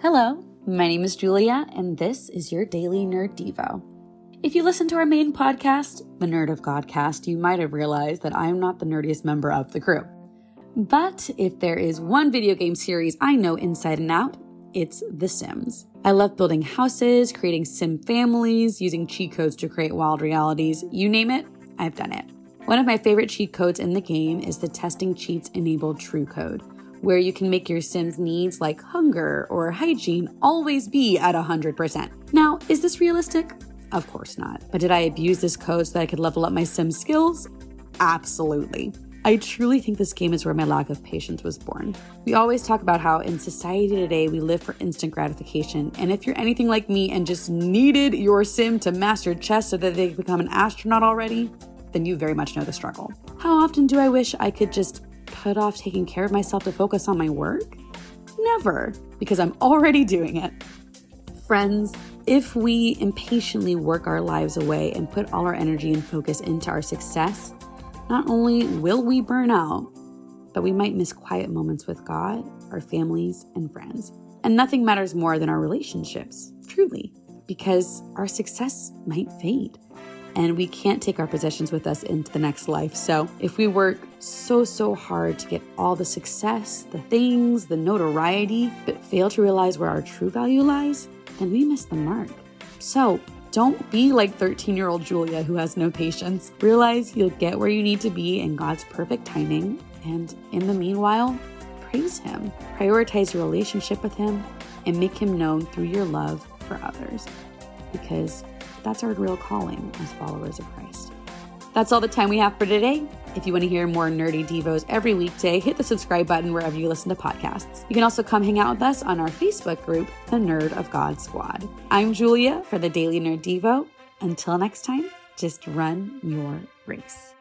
Hello, my name is Julia, and this is your Daily Nerd Devo. If you listen to our main podcast, the Nerd of Godcast, you might have realized that I am not the nerdiest member of the crew. But if there is one video game series I know inside and out, it's The Sims. I love building houses, creating sim families, using cheat codes to create wild realities. You name it, I've done it. One of my favorite cheat codes in the game is the testing cheats enabled true code where you can make your Sims needs like hunger or hygiene always be at 100%. Now, is this realistic? Of course not. But did I abuse this code so that I could level up my Sim skills? Absolutely. I truly think this game is where my lack of patience was born. We always talk about how in society today we live for instant gratification, and if you're anything like me and just needed your sim to master chess so that they could become an astronaut already, then you very much know the struggle. How often do I wish I could just put off taking care of myself to focus on my work? Never, because I'm already doing it. Friends, if we impatiently work our lives away and put all our energy and focus into our success, not only will we burn out, but we might miss quiet moments with God, our families, and friends. And nothing matters more than our relationships, truly, because our success might fade and we can't take our possessions with us into the next life. So, if we work so, so hard to get all the success, the things, the notoriety, but fail to realize where our true value lies, then we miss the mark. So, don't be like 13 year old Julia who has no patience. Realize you'll get where you need to be in God's perfect timing. And in the meanwhile, praise Him. Prioritize your relationship with Him and make Him known through your love for others. Because that's our real calling as followers of Christ. That's all the time we have for today. If you want to hear more nerdy devos every weekday, hit the subscribe button wherever you listen to podcasts. You can also come hang out with us on our Facebook group, the Nerd of God Squad. I'm Julia for the Daily Nerd Devo. Until next time, just run your race.